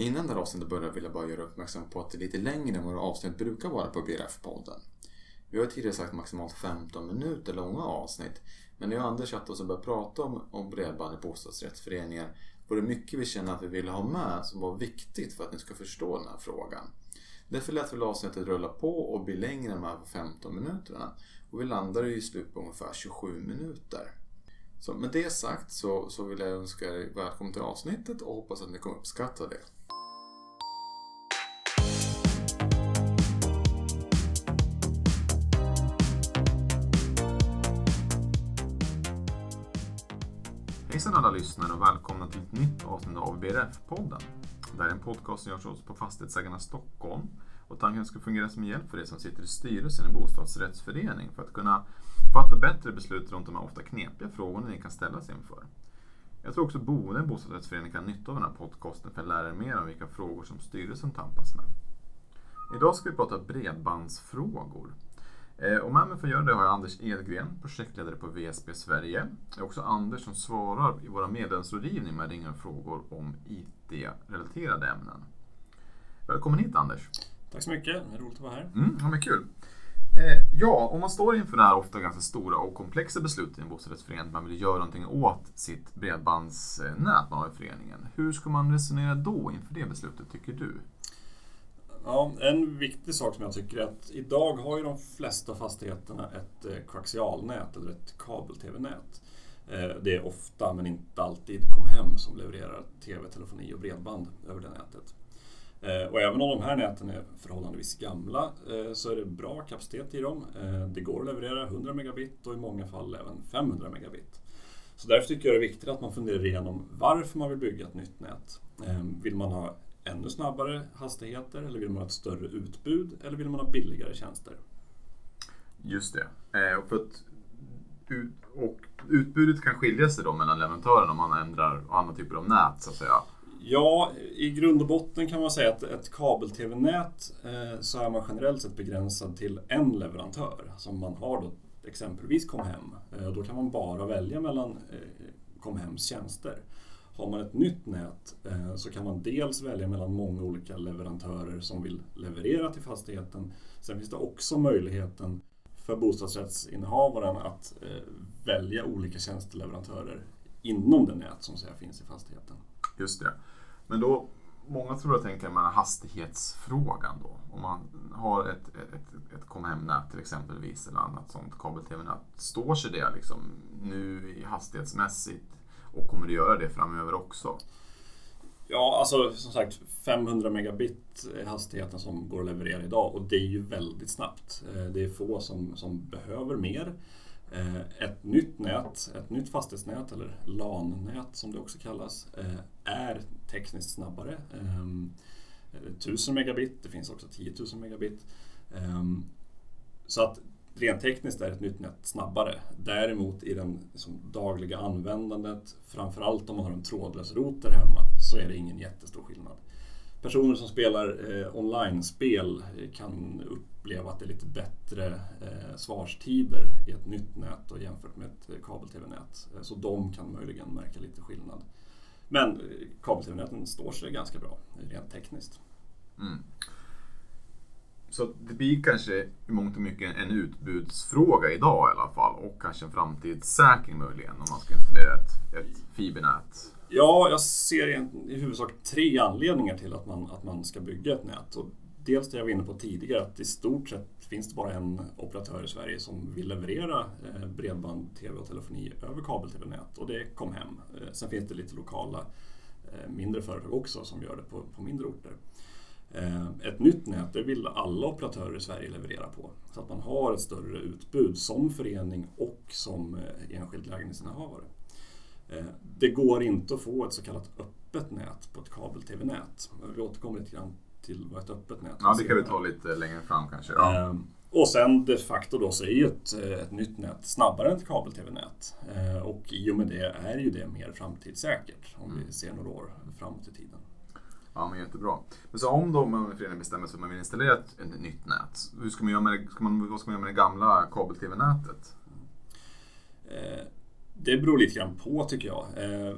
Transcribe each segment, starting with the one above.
Innan det här avsnittet börjar vill jag bara göra uppmärksam på att det är lite längre än våra avsnitt brukar vara på BRF-podden. Vi har tidigare sagt maximalt 15 minuter långa avsnitt. Men när jag och Anders satt oss och började prata om, om bredband i bostadsrättsföreningar var det mycket vi kände att vi ville ha med som var viktigt för att ni ska förstå den här frågan. Därför lät vi avsnittet rulla på och bli längre än de här 15 minuterna. Och vi landade i slut på ungefär 27 minuter. Så med det sagt så, så vill jag önska er välkommen till avsnittet och hoppas att ni kommer uppskatta det. Hejsan alla lyssnare och välkomna till ett nytt avsnitt av BRF-podden. Det här är en podcast som görs hos på Fastighetsägarna Stockholm och tanken ska fungera som hjälp för er som sitter i styrelsen i bostadsrättsförening för att kunna fatta bättre beslut runt de här ofta knepiga frågorna ni kan ställas inför. Jag tror också boende i en bostadsrättsförening kan ha nytta av den här podcasten för att lära er mer om vilka frågor som styrelsen tampas med. Idag ska vi prata bredbandsfrågor. Eh, och med mig för att göra det har jag Anders Edgren, projektledare på VSB Sverige. Det är också Anders som svarar i våra medlemsrådgivning med ringar frågor om IT-relaterade ämnen. Välkommen hit Anders! Tack så mycket, det är roligt att vara här. Mm, ja, men kul! Eh, ja, om man står inför det här ofta ganska stora och komplexa beslutet i en bostadsrättsförening, man vill göra någonting åt sitt bredbandsnät man har i föreningen. Hur ska man resonera då inför det beslutet, tycker du? Ja, en viktig sak som jag tycker är att idag har ju de flesta fastigheterna ett eh, koaxialnät eller ett kabel-tv-nät. Eh, det är ofta, men inte alltid, Comhem som levererar tv, telefoni och bredband över det nätet. Eh, och även om de här näten är förhållandevis gamla så är det bra kapacitet i dem. Det går att leverera 100 megabit och i många fall även 500 megabit. Så därför tycker jag det är viktigt att man funderar igenom varför man vill bygga ett nytt nät. Vill man ha ännu snabbare hastigheter eller vill man ha ett större utbud eller vill man ha billigare tjänster? Just det. Eh, för att, och utbudet kan skilja sig då mellan leverantörerna om man ändrar andra typer av nät så att säga? Ja, i grund och botten kan man säga att ett kabel-tv-nät eh, så är man generellt sett begränsad till en leverantör som man har då exempelvis Comhem. Eh, då kan man bara välja mellan Comhems tjänster. Har man ett nytt nät eh, så kan man dels välja mellan många olika leverantörer som vill leverera till fastigheten. Sen finns det också möjligheten för bostadsrättsinnehavaren att eh, välja olika tjänsteleverantörer inom det nät som finns i fastigheten. Just det. Men då, många tror jag tänker man hastighetsfrågan då. Om man har ett, ett, ett Comhem-nät till exempelvis eller annat sånt kabel-tv-nät. Står sig det liksom nu hastighetsmässigt och kommer det göra det framöver också? Ja, alltså som sagt 500 megabit är hastigheten som går att leverera idag och det är ju väldigt snabbt. Eh, det är få som, som behöver mer. Eh, ett nytt nät, ett nytt fastighetsnät eller LAN-nät som det också kallas, eh, är tekniskt snabbare. 1000 megabit, det finns också 10 000 megabit. Så att rent tekniskt är ett nytt nät snabbare. Däremot i det liksom, dagliga användandet, framförallt om man har en trådlös router hemma, så är det ingen jättestor skillnad. Personer som spelar eh, online-spel eh, kan uppleva att det är lite bättre eh, svarstider i ett nytt nät och jämfört med ett eh, kabel-tv-nät. Eh, så de kan möjligen märka lite skillnad. Men eh, kabel-tv-näten står sig ganska bra rent tekniskt. Mm. Så det blir kanske i mångt och mycket en utbudsfråga idag i alla fall och kanske en framtidssäkring möjligen om man ska installera ett, ett fibernät. Ja, jag ser i huvudsak tre anledningar till att man, att man ska bygga ett nät. Och dels det jag var inne på tidigare, att i stort sett finns det bara en operatör i Sverige som vill leverera eh, bredband, tv och telefoni över kabel-tv-nät och det är Comhem. Eh, sen finns det lite lokala eh, mindre företag också som gör det på, på mindre orter. Eh, ett nytt nät det vill alla operatörer i Sverige leverera på. Så att man har ett större utbud som förening och som eh, enskild lägenhetsinnehavare. Eh, det går inte att få ett så kallat öppet nät på ett kabel-tv-nät. Vi återkommer lite grann till vad ett öppet nät är. Ja, det kan vi ta lite längre fram kanske. Ja. Och sen de facto då så är ju ett, ett nytt nät snabbare än ett kabel-tv-nät. Och i och med det är ju det mer framtidssäkert om vi ser några år framåt i tiden. Ja, men jättebra. Men så om då man föreningen bestämmer sig för att man vill installera ett, ett nytt nät, hur ska man göra med det, ska man, vad ska man göra med det gamla kabel-tv-nätet? Eh, det beror lite grann på tycker jag. Eh,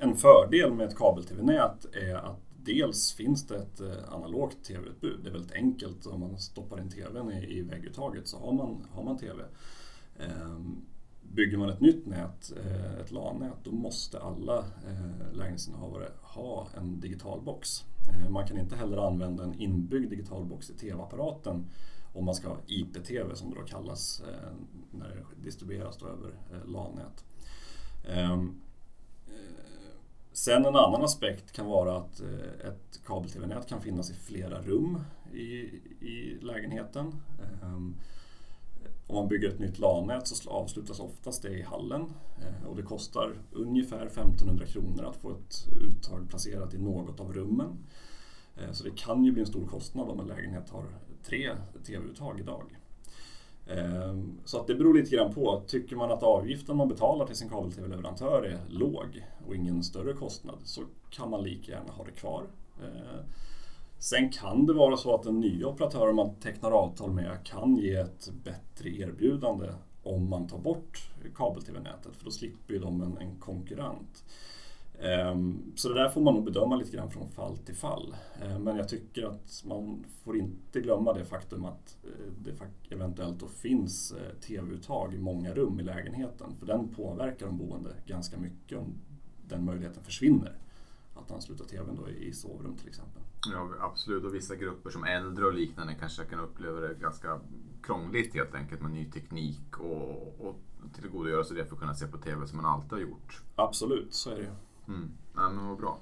en fördel med ett kabel-tv-nät är att dels finns det ett eh, analogt tv-utbud. Det är väldigt enkelt om man stoppar in tvn i, i vägguttaget så har man, har man tv. Ehm, Bygger man ett nytt nät, eh, ett LAN-nät, då måste alla eh, lägenhetsinnehavare ha en digitalbox. Eh, man kan inte heller använda en inbyggd digitalbox i tv-apparaten om man ska ha IP-TV som det då kallas när det distribueras då över LAN-nät. Ehm, sen en annan aspekt kan vara att ett kabel-tv-nät kan finnas i flera rum i, i lägenheten. Ehm, om man bygger ett nytt LAN-nät så avslutas oftast det i hallen eh, och det kostar ungefär 1500 kronor att få ett uttag placerat i något av rummen. Eh, så det kan ju bli en stor kostnad om en lägenhet har tre tv-uttag idag. Ehm, så att det beror lite grann på. Tycker man att avgiften man betalar till sin kabel-tv-leverantör är låg och ingen större kostnad så kan man lika gärna ha det kvar. Ehm, Sen kan det vara så att en ny operatör man tecknar avtal med kan ge ett bättre erbjudande om man tar bort kabel-tv-nätet för då slipper ju de en, en konkurrent. Ehm, så det där får man nog bedöma lite grann från fall till fall. Ehm, men jag tycker att man får inte glömma det faktum att eh, det eventuellt då finns eh, tv-uttag i många rum i lägenheten. För den påverkar de boende ganska mycket om den möjligheten försvinner. Att ansluta tvn då i sovrum till exempel. Ja, absolut. Och vissa grupper som äldre och liknande kanske kan uppleva det ganska krångligt helt enkelt med ny teknik och, och tillgodogöra sig det för att kunna se på TV som man alltid har gjort. Absolut, så är det ju. Mm. Ja, men vad bra.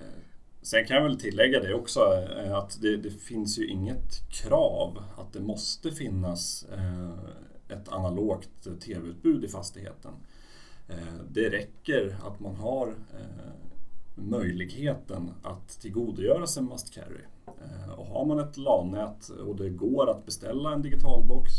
Eh, sen kan jag väl tillägga det också eh, att det, det finns ju inget krav att det måste finnas eh, ett analogt tv-utbud i fastigheten. Det räcker att man har möjligheten att tillgodogöra sig Must Carry. Eh, och har man ett LAN-nät och det går att beställa en digitalbox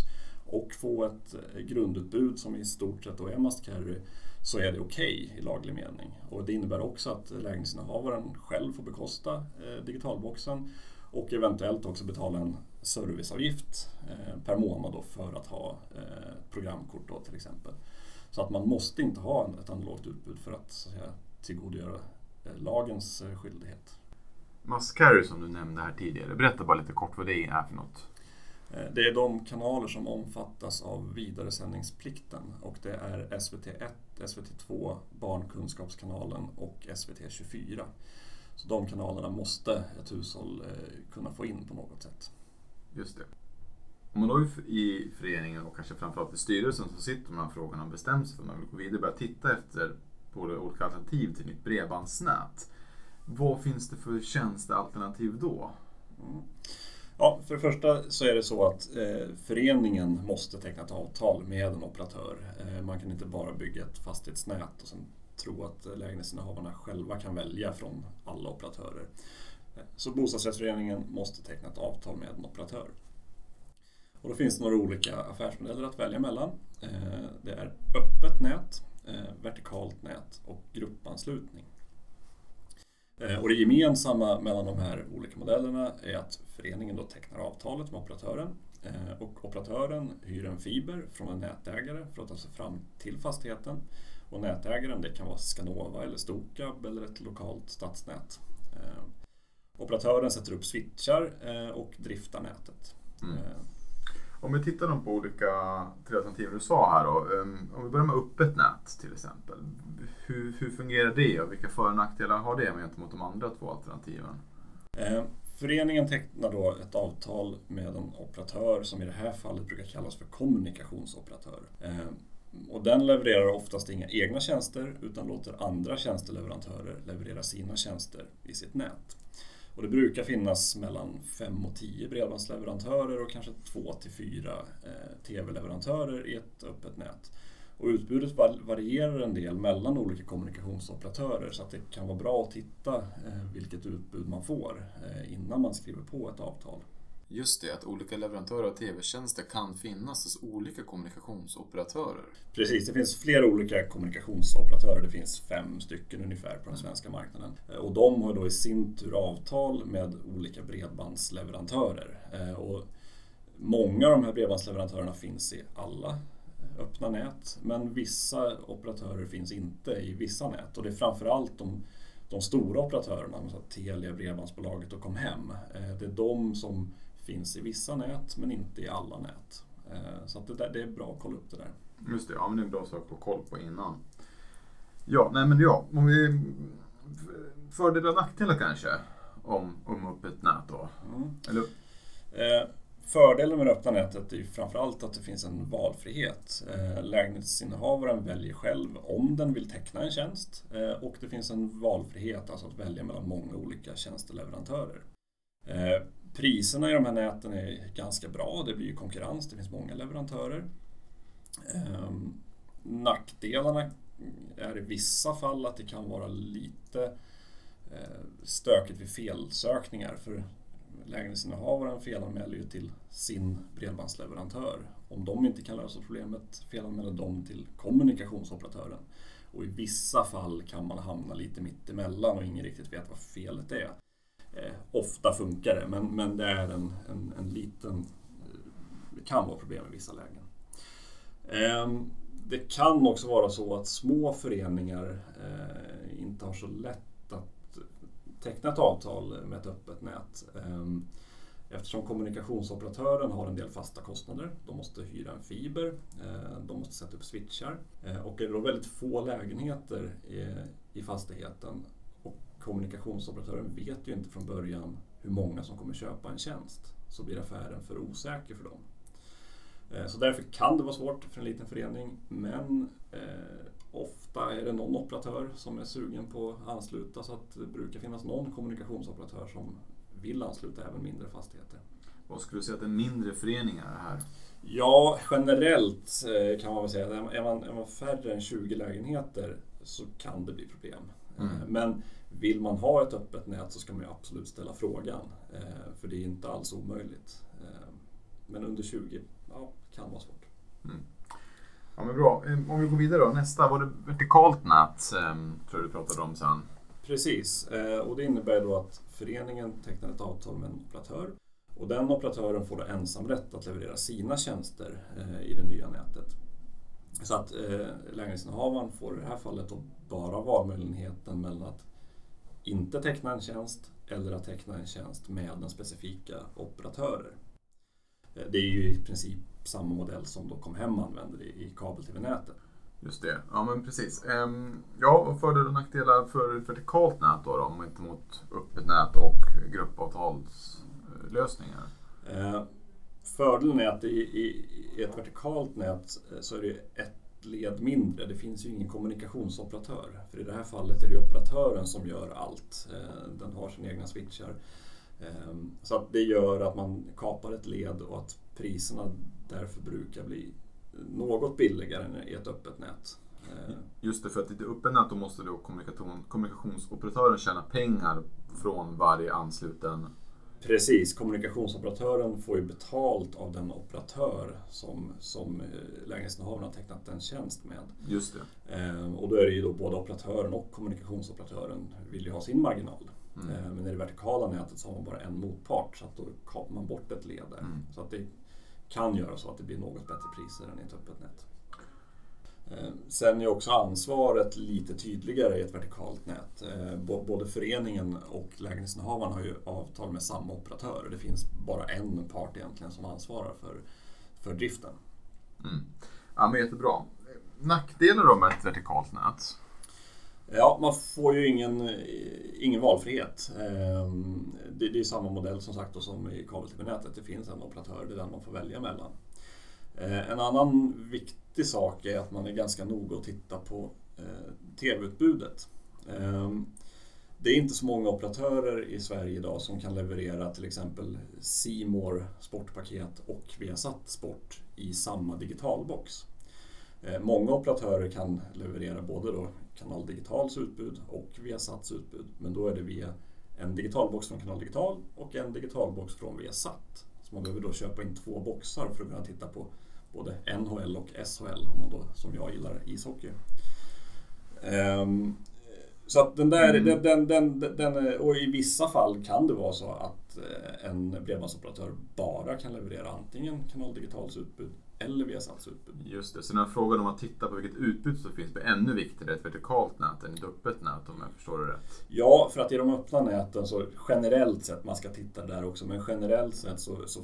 och få ett eh, grundutbud som i stort sett då är Must Carry så är det okej okay i laglig mening. Och det innebär också att lägenhetsinnehavaren själv får bekosta eh, digitalboxen och eventuellt också betala en serviceavgift per månad då för att ha programkort då till exempel. Så att man måste inte ha ett analogt utbud för att, så att säga, tillgodogöra lagens eh, skyldighet. Mascarry som du nämnde här tidigare, berätta bara lite kort vad det är för något. Eh, det är de kanaler som omfattas av vidaresändningsplikten och det är SVT1, SVT2, Barnkunskapskanalen och SVT24. Så de kanalerna måste ett hushåll eh, kunna få in på något sätt. Just det. Om man då i föreningen och kanske framförallt i styrelsen som sitter med de här frågorna och bestämmer sig för att man vill gå vidare och börja titta efter på olika alternativ till nytt bredbandsnät. Vad finns det för tjänstealternativ då? Mm. Ja, för det första så är det så att eh, föreningen måste teckna ett avtal med en operatör. Eh, man kan inte bara bygga ett fastighetsnät och sen tro att lägenhetsinnehavarna själva kan välja från alla operatörer. Eh, så bostadsrättsföreningen måste teckna ett avtal med en operatör. Och då finns det några olika affärsmodeller att välja mellan. Eh, det är öppet nät, vertikalt nät och gruppanslutning. Eh, och det gemensamma mellan de här olika modellerna är att föreningen då tecknar avtalet med operatören eh, och operatören hyr en fiber från en nätägare för att ta sig fram till fastigheten. Och nätägaren det kan vara Skanova eller Stokab eller ett lokalt stadsnät. Eh, operatören sätter upp switchar och driftar nätet. Mm. Om vi tittar på olika tre alternativ du sa här då. Ehm, om vi börjar med öppet nät till exempel hur, hur fungerar det och vilka för och nackdelar har det gentemot de andra två alternativen? Eh, föreningen tecknar då ett avtal med en operatör som i det här fallet brukar kallas för kommunikationsoperatör. Eh, och den levererar oftast inga egna tjänster utan låter andra tjänsteleverantörer leverera sina tjänster i sitt nät. Och det brukar finnas mellan 5 och 10 bredbandsleverantörer och kanske 2 till 4 eh, TV-leverantörer i ett öppet nät. Och utbudet varierar en del mellan olika kommunikationsoperatörer så att det kan vara bra att titta eh, vilket utbud man får eh, innan man skriver på ett avtal. Just det, att olika leverantörer av tv-tjänster kan finnas hos olika kommunikationsoperatörer. Precis, det finns flera olika kommunikationsoperatörer. Det finns fem stycken ungefär på den svenska marknaden. Eh, och de har då i sin tur avtal med olika bredbandsleverantörer. Och många av de här bredbandsleverantörerna finns i alla öppna nät. Men vissa operatörer finns inte i vissa nät och det är framförallt de de stora operatörerna, Telia, Bredbandsbolaget och Comhem. Det är de som finns i vissa nät men inte i alla nät. Så att det, där, det är bra att kolla upp det där. Just det, ja men det är en bra sak att ha koll på innan. Ja, nej men ja, om vi... Fördelar och nackdelar kanske om, om öppet nät då? Mm. Eller? Eh, fördelen med det öppna nätet är ju framförallt att det finns en valfrihet. Eh, lägenhetsinnehavaren väljer själv om den vill teckna en tjänst eh, och det finns en valfrihet, alltså att välja mellan många olika tjänsteleverantörer. Priserna i de här näten är ganska bra, det blir ju konkurrens, det finns många leverantörer. Ehm, nackdelarna är i vissa fall att det kan vara lite eh, stökigt vid felsökningar. För lägenhetsinnehavaren felanmäler ju till sin bredbandsleverantör. Om de inte kan lösa problemet felanmäler de till kommunikationsoperatören. Och i vissa fall kan man hamna lite mittemellan och ingen riktigt vet vad felet är. Eh, ofta funkar det, men, men det är en, en, en liten... Det kan vara problem i vissa lägen. Eh, det kan också vara så att små föreningar eh, inte har så lätt att teckna ett avtal med ett öppet nät. Eh, eftersom kommunikationsoperatören har en del fasta kostnader. De måste hyra en fiber, eh, de måste sätta upp switchar eh, och är det då väldigt få lägenheter eh, i fastigheten kommunikationsoperatören vet ju inte från början hur många som kommer köpa en tjänst så blir affären för osäker för dem. Eh, så därför kan det vara svårt för en liten förening men eh, ofta är det någon operatör som är sugen på att ansluta så att det brukar finnas någon kommunikationsoperatör som vill ansluta även mindre fastigheter. Vad skulle du säga att en mindre förening är här? Ja, generellt eh, kan man väl säga att är man, är man färre än 20 lägenheter så kan det bli problem. Mm. Men vill man ha ett öppet nät så ska man ju absolut ställa frågan. För det är inte alls omöjligt. Men under 20, ja, kan vara svårt. Mm. Ja, men bra. Om vi går vidare då. Nästa, var det vertikalt nät? Ehm, tror du pratade om sen. Precis, eh, och det innebär då att föreningen tecknar ett avtal med en operatör och den operatören får då ensamrätt att leverera sina tjänster eh, i det nya nätet. Så att eh, lägenhetsinnehavaren får i det här fallet bara valmöjligheten mellan att inte teckna en tjänst eller att teckna en tjänst med den specifika operatörer. Eh, det är ju i princip samma modell som då Comhem använder i kabel-tv-nätet. Just det, ja men precis. Ehm, ja, och fördelar och nackdelar för ett vertikalt nät då, då om inte mot öppet nät och gruppavtalslösningar? Eh, fördelen är att i, ett vertikalt nät eh, så är det ett led mindre. Det finns ju ingen kommunikationsoperatör. För i det här fallet är det operatören som gör allt. Eh, den har sina egna switchar. Ehm, så att det gör att man kapar ett led och att priserna därför brukar bli något billigare än i ett öppet nät. Ehm. Just det, för att i ett öppet nät då måste då kommunikation, kommunikationsoperatören tjäna pengar från varje ansluten Precis, kommunikationsoperatören får ju betalt av den operatör som, som eh, lägenhetsinnehavaren har tecknat en tjänst med. Just det. Ehm, och då är det ju då både operatören och kommunikationsoperatören vill ju ha sin marginal. Mm. Eh, men i det vertikala nätet så har man bara en motpart så att då kapar man bort ett led där. Mm. Så att det kan göra så att det blir något bättre priser än i ett öppet nät. Eh, sen är också ansvaret lite tydligare i ett vertikalt nät. Eh, både föreningen och lägenhetsinnehavaren har ju avtal med samma operatör. Det finns bara en part egentligen som ansvarar för, för driften. Mm. Ja, men jättebra. Nackdelar då med ett vertikalt nät? Ja, man får ju ingen, ingen valfrihet. Ehm, det, är samma modell som sagt som i kabel-tv-nätet. Det finns en operatör, det är den man får välja mellan. Eh, en annan viktig sak är att man är ganska noga och titta på eh, tv-utbudet. Eh, det är inte så många operatörer i Sverige idag som kan leverera till exempel Simor sportpaket och Viasat Sport i samma digitalbox. Många operatörer kan leverera både då Kanal Digitals utbud och Viasats utbud. Men då är det via en digitalbox från Kanal Digital och en digitalbox från Viasat. Så man behöver då köpa in två boxar för att kunna titta på både NHL och SHL om man då, som jag gillar, ishockey. Um, så att den där, mm. den, den, den, den, och i vissa fall kan det vara så att eh, en bredbandsoperatör bara kan leverera antingen Kanal Digitals utbud eller Viasats utbud. Just det, så när frågan om att titta på vilket utbud som finns blir ännu viktigare ett vertikalt nät än ett öppet nät om jag förstår det rätt. Ja, för att i de öppna näten så generellt sett, man ska titta där också, men generellt sett så, så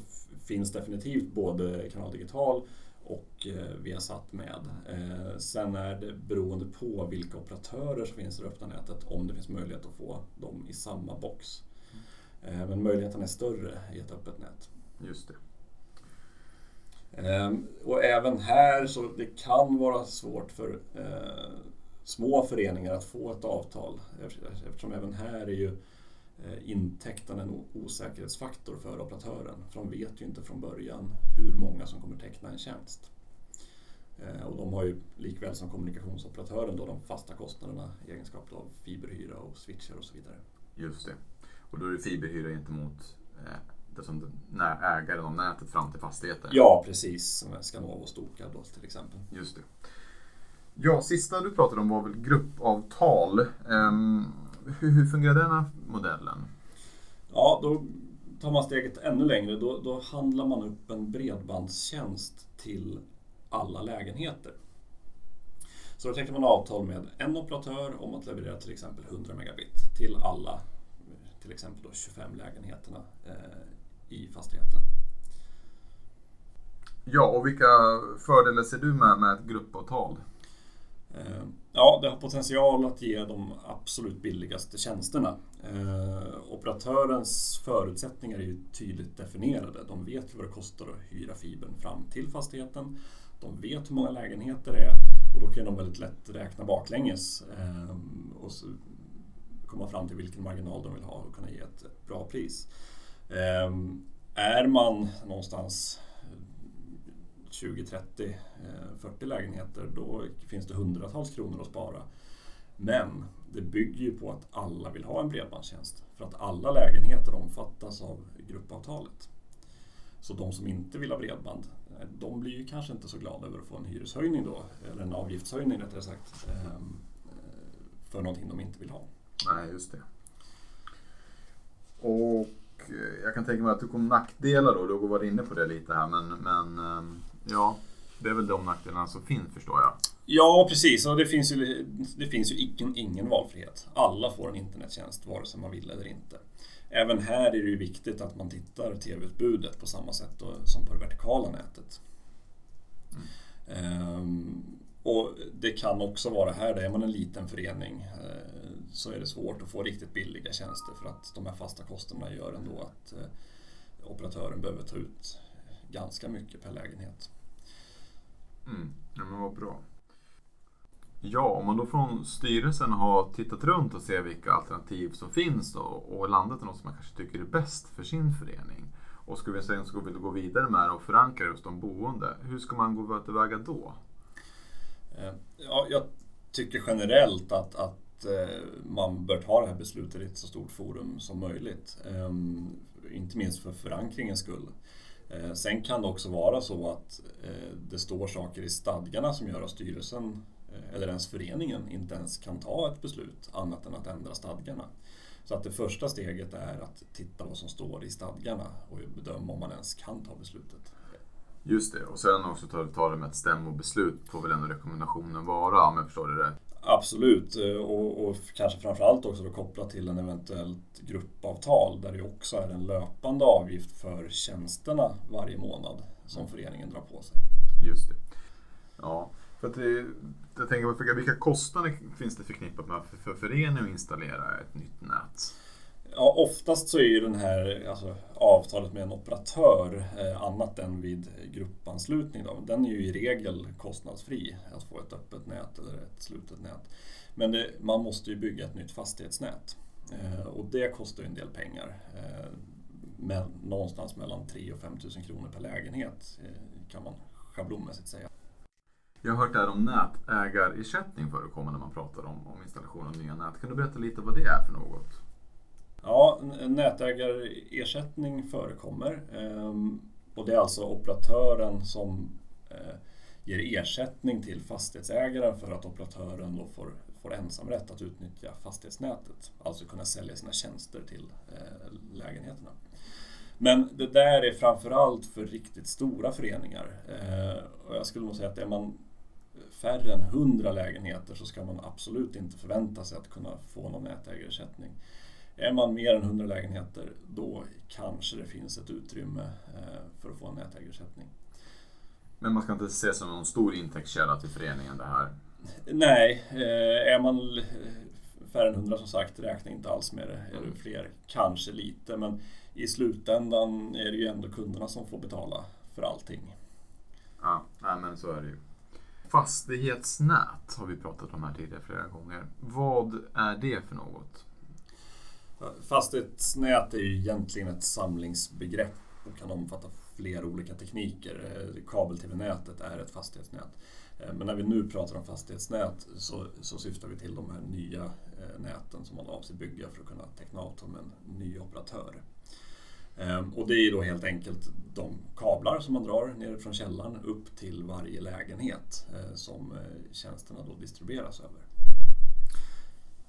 finns definitivt både Kanal Digital och eh, Viasat med. Eh, sen är det beroende på vilka operatörer som finns i det öppna nätet om det finns möjlighet att få dem i samma box. Eh, men möjligheten är större i ett öppet nät. Just det. Ehm, och även här så det kan vara svårt för eh, små föreningar att få ett avtal eftersom även här är ju intäkterna intäkten en osäkerhetsfaktor för operatören. För de vet ju inte från början hur många som kommer teckna en tjänst. Eh, och de har ju likväl som kommunikationsoperatören då de fasta kostnaderna i egenskap av fiberhyra och switchar och så vidare. Just det. Och då är det fiberhyra gentemot som när ägaren av nätet fram till fastigheten. Ja, precis. Som Skanova och Stokad då till exempel. Just det. Ja, sista du pratade om var väl gruppavtal. Um, hur, hur fungerar den här modellen? Ja, då tar man steget ännu längre. Då, då handlar man upp en bredbandstjänst till alla lägenheter. Så då tecknar man avtal med en operatör om att leverera till exempel 100 megabit till alla, till exempel då 25 lägenheterna eh, i fastigheten. Ja, och vilka fördelar ser du med, med ett gruppavtal? Eh, ja, det har potential att ge de absolut billigaste tjänsterna. Eh, operatörens förutsättningar är ju tydligt definierade. De vet vad det kostar att hyra fibern fram till fastigheten. De vet hur många lägenheter det är och då kan de väldigt lätt räkna baklänges eh, och komma fram till vilken marginal de vill ha och kunna ge ett bra pris. Ehm, är man någonstans 20, 30, 40 lägenheter då finns det hundratals kronor att spara. Men det bygger ju på att alla vill ha en bredbandstjänst för att alla lägenheter omfattas av gruppavtalet. Så de som inte vill ha bredband, eh, de blir ju kanske inte så glada över att få en hyreshöjning då, eller en avgiftshöjning rättare sagt, ehm, eh, för någonting de inte vill ha. Nej, just det. Och jag kan tänka mig att du kommer nackdelar då. Du har varit inne på det lite här. Men, men ehm, ja, det är väl de nackdelarna som finns förstår jag. Ja, precis. Och det finns ju, det finns ju ingen, ingen valfrihet. Alla får en internettjänst vare sig man vill eller inte. Även här är det ju viktigt att man tittar tv-utbudet på samma sätt då, som på det vertikala nätet. Mm. Um, och det kan också vara här, där är man en liten förening eh, så är det svårt att få riktigt billiga tjänster för att de här fasta kostnaderna gör ändå att eh, operatören behöver ta ut ganska mycket per lägenhet. Mm. Ja, men vad bra. Ja, om man då från styrelsen har tittat runt och ser vilka alternativ som finns då, och landat i något som man kanske tycker är bäst för sin förening och skulle vi sen skulle vilja gå vidare med det och förankra just de boende, hur ska man gå tillväga då? Eh, ja, jag tycker generellt att, att att eh, man bör ta det här beslutet i ett så stort forum som möjligt. Ehm, inte minst för förankringens skull. Eh, sen kan det också vara så att eh, det står saker i stadgarna som gör att styrelsen eller ens föreningen inte ens kan ta ett beslut annat än att ändra stadgarna. Så att det första steget är att titta vad som står i stadgarna och bedöma om man ens kan ta beslutet. Just det, och sen också ta, ta det med ett stämmobeslut får väl ändå rekommendationen vara om jag förstår det rätt? Absolut, och, och kanske framförallt också då kopplat till en eventuellt gruppavtal där det också är en löpande avgift för tjänsterna varje månad som föreningen drar på sig. Just det. Ja, för att det, jag tänker vilka kostnader finns det förknippat med för, för föreningen att installera ett nytt nät? Ja, oftast så är ju den här alltså, avtalet med en operatör eh, annat än vid gruppanslutning. Då. Den är ju i regel kostnadsfri att få ett öppet nät eller ett slutet nät. Men det, man måste ju bygga ett nytt fastighetsnät eh, och det kostar ju en del pengar. Eh, med, någonstans mellan 3 och 5 000 kronor per lägenhet eh, kan man schablonmässigt säga. Jag har hört det här om nätägarersättning förekomma när man pratar om, om installation av nya nät. Kan du berätta lite vad det är för något? Ja, nätägarersättning förekommer. Ehm, och det är alltså operatören som eh, ger ersättning till fastighetsägaren för att operatören då får, får ensamrätt att utnyttja fastighetsnätet. Alltså kunna sälja sina tjänster till eh, lägenheterna. Men det där är framförallt för riktigt stora föreningar. Eh, och jag skulle nog säga att är man färre än 100 lägenheter så ska man absolut inte förvänta sig att kunna få någon nätägarersättning. Är man mer än 100 lägenheter då kanske det finns ett utrymme eh, för att få en nätägarersättning. Men man ska inte se som någon stor intäktskälla till föreningen det här? Nej, eh, är man färre än 100 som sagt, räkna inte alls med det. Är det fler, kanske lite, men i slutändan är det ju ändå kunderna som får betala för allting. Ja, nej, men så är det ju. Fastighetsnät har vi pratat om här tidigare flera gånger. Vad är det för något? Fastighetsnät är ju egentligen ett samlingsbegrepp och kan omfatta flera olika tekniker. Eh, kabel-tv-nätet är ett fastighetsnät. Eh, men när vi nu pratar om fastighetsnät så, så syftar vi till de här nya eh, näten som man avser bygga för att kunna teckna avtal med en ny operatör. Ehm, och det är då helt enkelt de kablar som man drar ner från källaren upp till varje lägenhet eh, som eh, tjänsterna då distribueras över.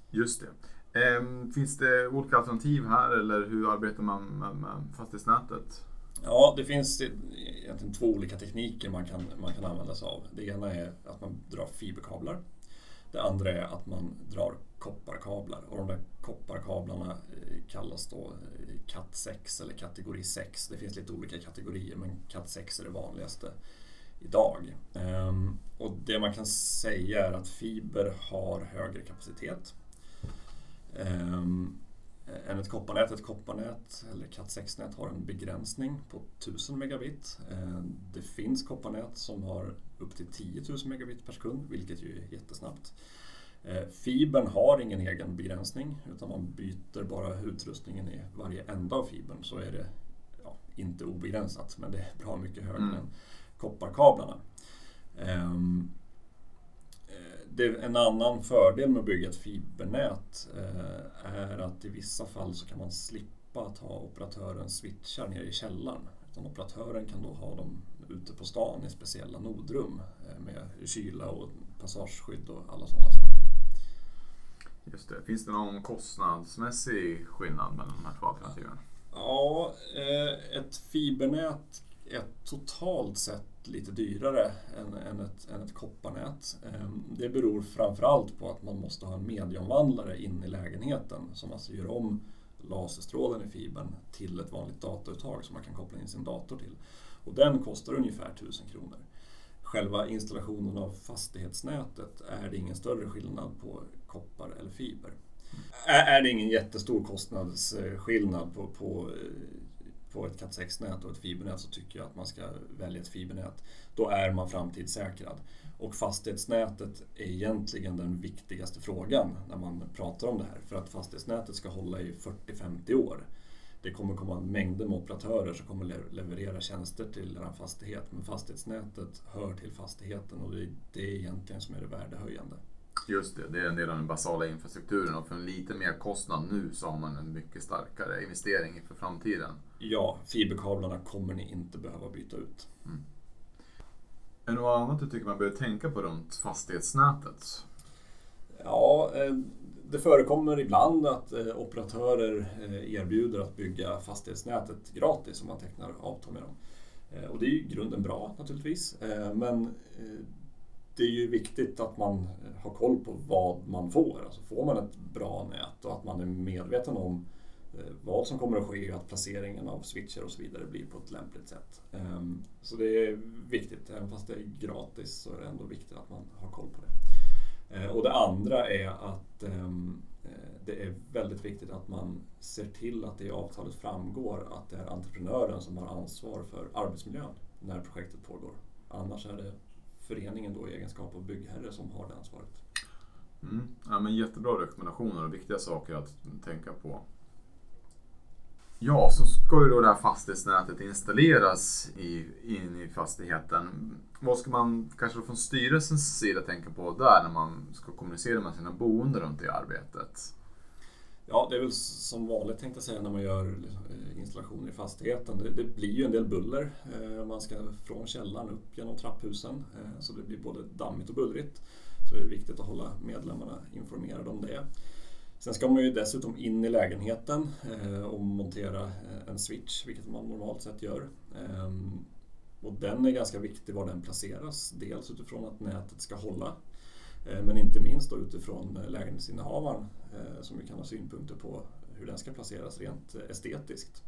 Just det. Ehm, finns det olika alternativ här eller hur arbetar man med fastighetsnätet? Ja, det finns egentligen två olika tekniker man kan, man kan använda sig av. Det ena är att man drar fiberkablar. Det andra är att man drar kopparkablar och de där kopparkablarna eh, kallas då eh, Cat 6 eller kategori 6. Det finns lite olika kategorier men Cat 6 är det vanligaste idag. Ehm, och det man kan säga är att fiber har högre kapacitet ett kopparnät. Ett kopparnät eller Cat6-nät har en begränsning på 1000 megabit. Ehm, det finns kopparnät som har upp till 10 000 megabit per sekund, vilket ju är jättesnabbt. Ehm, fibern har ingen egen begränsning utan man byter bara utrustningen i varje ända av fibern så är det ja, inte obegränsat men det är bra mycket högre mm. än kopparkablarna det, en annan fördel med att bygga ett fibernät eh, är att i vissa fall så kan man slippa att ha operatörens switchar nere i källaren. Utan operatören kan då ha dem ute på stan i speciella nodrum eh, med kyla och passageskydd och alla sådana saker. Just det. Finns det någon kostnadsmässig skillnad mellan de här två alternativen? Ja, eh, ett fibernät är totalt sett lite dyrare än, än, ett, än ett kopparnät. Ehm, det beror framförallt på att man måste ha en medieomvandlare in i lägenheten som alltså gör om laserstrålen i fibern till ett vanligt datauttag som man kan koppla in sin dator till. Och den kostar ungefär 1000 kronor. Själva installationen av fastighetsnätet är det ingen större skillnad på koppar eller fiber. Är det ingen jättestor kostnadsskillnad på, på på ett Cat 6-nät och ett fibernät så tycker jag att man ska välja ett fibernät. Då är man framtidssäkrad. Och fastighetsnätet är egentligen den viktigaste frågan när man pratar om det här. För att fastighetsnätet ska hålla i 40-50 år. Det kommer komma mängder med operatörer som kommer leverera tjänster till er fastighet. Men fastighetsnätet hör till fastigheten och det är det egentligen som är det värdehöjande. Just det, det är en del av den basala infrastrukturen och för en lite mer kostnad nu så har man en mycket starkare investering för framtiden. Ja, fiberkablarna kommer ni inte behöva byta ut. Mm. Är det något annat du tycker man behöver tänka på runt fastighetsnätet? Ja, eh, det förekommer ibland att eh, operatörer eh, erbjuder att bygga fastighetsnätet gratis om man tecknar avtal med dem. Och det är ju i grunden bra naturligtvis, men det är ju viktigt att man har koll på vad man får. Alltså får man ett bra nät och att man är medveten om eh, vad som kommer att ske och att placeringen av switcher och så vidare blir på ett lämpligt sätt. Ehm, så det är viktigt, även fast det är gratis så är det ändå viktigt att man har koll på det. Eh, och det andra är att ehm, eh, det är väldigt viktigt att man ser till att det i avtalet framgår att det är entreprenören som har ansvar för arbetsmiljön när projektet pågår. Annars är det föreningen då i egenskap av byggherre som har det ansvaret. Mm. Ja, men jättebra rekommendationer och viktiga saker att tänka på. Ja, så ska ju då det här fastighetsnätet installeras i, in i fastigheten. Vad ska man kanske från styrelsens sida tänka på där när man ska kommunicera med sina boende runt i arbetet? Ja, det är väl som vanligt tänkte jag säga när man gör liksom, eh, installationer i fastigheten. Det, det blir ju en del buller. Eh, man ska från källaren upp genom trapphusen eh, så det blir både dammigt och bullrigt. Så det är viktigt att hålla medlemmarna informerade om det. Sen ska man ju dessutom in i lägenheten och montera en switch, vilket man normalt sett gör. Ehm, och den är ganska viktig var den placeras. Dels utifrån att nätet ska hålla, men inte minst då utifrån lägenhetsinnehavaren som vi kan ha synpunkter på hur den ska placeras rent estetiskt.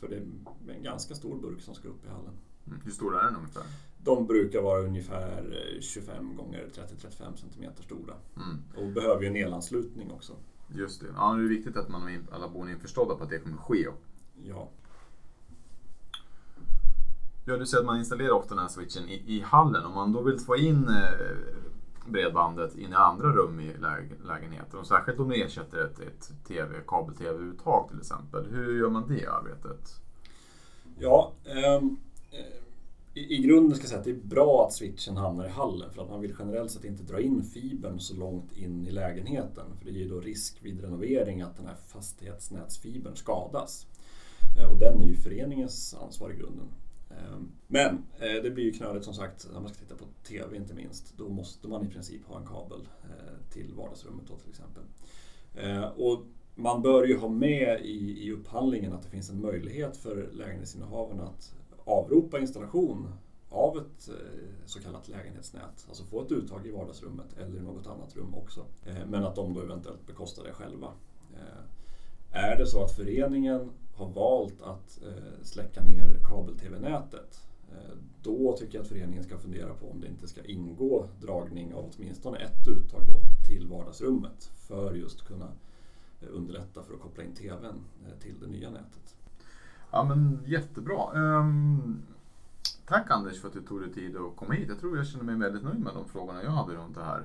För det är en ganska stor burk som ska upp i hallen. Mm. Hur stor är den ungefär? De brukar vara ungefär 25 gånger 30-35 cm stora. Mm. Och behöver ju en elanslutning också. Just det. Ja, det är viktigt att man alla bor införstådda på att det kommer ske. Ja. Ja, du säger att man installerar ofta den här switchen i, i hallen. Om man då vill få in eh, bredbandet in i andra rum i lägenheten och särskilt om ni ersätter ett, ett TV, kabel-TV-uttag till exempel. Hur gör man det arbetet? Ja, um i, grunden ska jag säga att det är bra att switchen hamnar i hallen för att man vill generellt sett inte dra in fibern så långt in i lägenheten. För det ger då risk vid renovering att den här fastighetsnätsfibern skadas. Eh, och den är ju föreningens ansvar i grunden. Ehm, men eh, det blir ju knöligt som sagt när man ska titta på TV inte minst. Då måste man i princip ha en kabel eh, till vardagsrummet då till exempel. Eh, och man bör ju ha med i, i upphandlingen att det finns en möjlighet för lägenhetsinnehavarna att avropa installation av ett så kallat lägenhetsnät. Alltså få ett uttag i vardagsrummet eller i något annat rum också. Men att de då eventuellt bekostar det själva. Är det så att föreningen har valt att eh, släcka ner kabel-tv-nätet eh, då tycker jag att föreningen ska fundera på om det inte ska ingå dragning av åtminstone ett uttag då till vardagsrummet för just kunna eh, underlätta för att koppla in TVn till det nya nätet. Ja men jättebra. Um, tack Anders för att du tog dig tid att komma hit. Jag tror jag känner mig väldigt nöjd med de frågorna jag hade runt det här.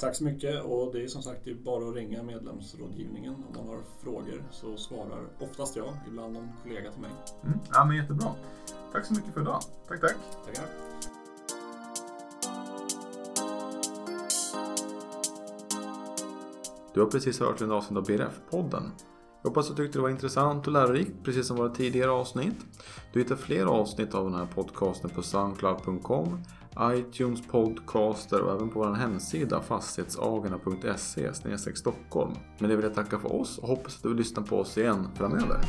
Tack så mycket och det är som sagt bara att ringa medlemsrådgivningen om man har frågor så svarar oftast jag, ibland någon kollega till mig. Mm, ja men jättebra. Tack så mycket för idag. Tack tack. Tackar. Du har precis hört en avsnitt av BRF-podden. Jag hoppas att du tyckte det var intressant och lärorikt, precis som våra tidigare avsnitt. Du hittar fler avsnitt av den här podcasten på soundcloud.com, iTunes podcaster och även på vår hemsida fastighetsagarna.se Stockholm. Men det vill jag tacka för oss och hoppas att du vill lyssna på oss igen framöver.